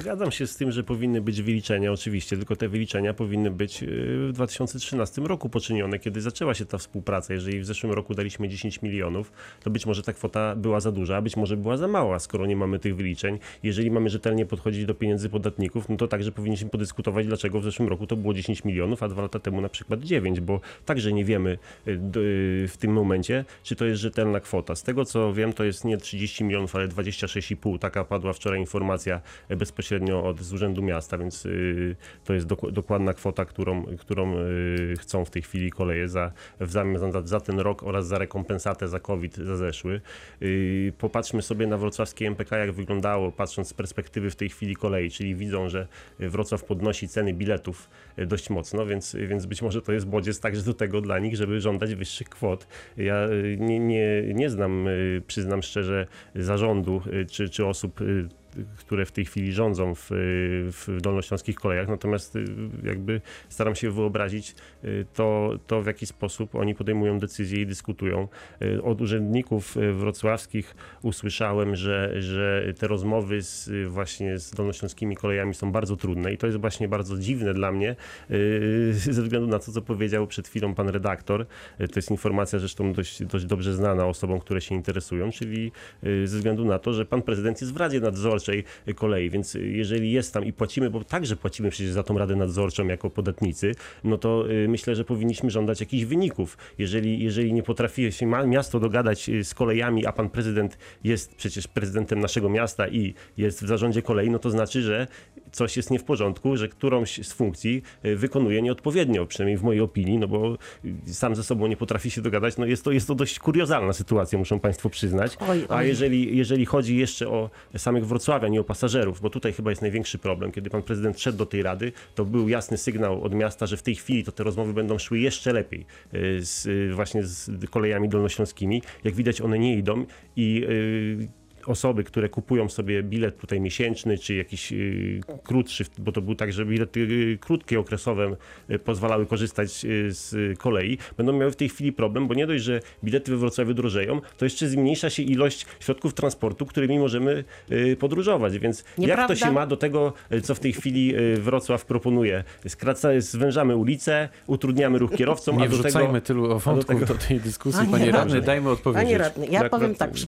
Zgadzam się z tym, że powinny być wyliczenia, oczywiście, tylko te wyliczenia powinny być y, w 2013 roku poczynione, kiedy zaczęła się ta współpraca. Jeżeli w zeszłym roku daliśmy 10 milionów, to być może ta kwota była za duża, a być może była za mała, skoro nie mamy tych wyliczeń. Jeżeli mamy rzetelnie podchodzić do pieniędzy podatników, no to także powinniśmy podyskutować, dlaczego w zeszłym roku to było 10 milionów, a dwa lata temu na przykład 9, bo także nie wiemy y, y, w tym momencie, czy to jest rzetelna kwota. Z tego co wiem, to jest nie 30 milionów, ale 26,5. Taka padła wczoraj informacja bezpośrednio od z Urzędu Miasta, więc y, to jest dok- dokładna kwota, którą, którą y, chcą w tej chwili koleje za, w zamian za, za ten rok oraz za rekompensatę za COVID za zeszły. Y, Popatrzmy sobie na wrocławskie MPK, jak wyglądało, patrząc z perspektywy w tej chwili kolei, czyli widzą, że Wrocław podnosi ceny biletów y, dość mocno, więc, więc być może to jest bodziec także do tego dla nich, żeby żądać wyższych kwot. Ja y, nie, nie, nie znam, y, przyznam szczerze, zarządu czy, czy osób które w tej chwili rządzą w, w dolnośląskich kolejach, natomiast y, jakby staram się wyobrazić y, to, to w jaki sposób oni podejmują decyzje i dyskutują. Y, Od urzędników wrocławskich usłyszałem, że, że te rozmowy z, właśnie z dolnośląskimi kolejami są bardzo trudne i to jest właśnie bardzo dziwne dla mnie ze względu na to, co powiedział przed chwilą pan redaktor. To jest informacja zresztą dość, dość dobrze znana osobom, które się interesują, czyli ze względu na to, że pan prezydent jest w Radzie Nadzorczej kolei, więc jeżeli jest tam i płacimy, bo także płacimy przecież za tą Radę Nadzorczą jako podatnicy, no to y, myślę, że powinniśmy żądać jakichś wyników. Jeżeli, jeżeli nie potrafi się miasto dogadać y, z kolejami, a pan prezydent jest przecież prezydentem naszego miasta i jest w zarządzie kolei, no to znaczy, że coś jest nie w porządku, że którąś z funkcji y, wykonuje nieodpowiednio, przynajmniej w mojej opinii, no bo y, sam ze sobą nie potrafi się dogadać. No jest to, jest to dość kuriozalna sytuacja, muszą państwo przyznać. Oj, A oj. jeżeli, jeżeli chodzi jeszcze o samych wrocławian i o pasażerów, bo tutaj chyba jest największy problem. Kiedy pan prezydent szedł do tej rady, to był jasny sygnał od miasta, że w tej chwili to te rozmowy będą szły jeszcze lepiej y, z, właśnie z kolejami dolnośląskimi. Jak widać one nie idą i osoby, które kupują sobie bilet tutaj miesięczny, czy jakiś y, krótszy, bo to był także bilety y, krótkie, okresowe, y, pozwalały korzystać z kolei, będą miały w tej chwili problem, bo nie dość, że bilety we Wrocławiu drożeją, to jeszcze zmniejsza się ilość środków transportu, którymi możemy podróżować, więc jak Nieprawda? to się ma do tego, co w tej chwili Wrocław proponuje? Skraca, zwężamy ulice, utrudniamy ruch kierowcom, Nie a do wrzucajmy tego... tylu wątków tego- do tej dyskusji. Panie Panie radny, radny, dajmy odpowiedzieć. Panie radny, ja Tak, powiem tak. tak,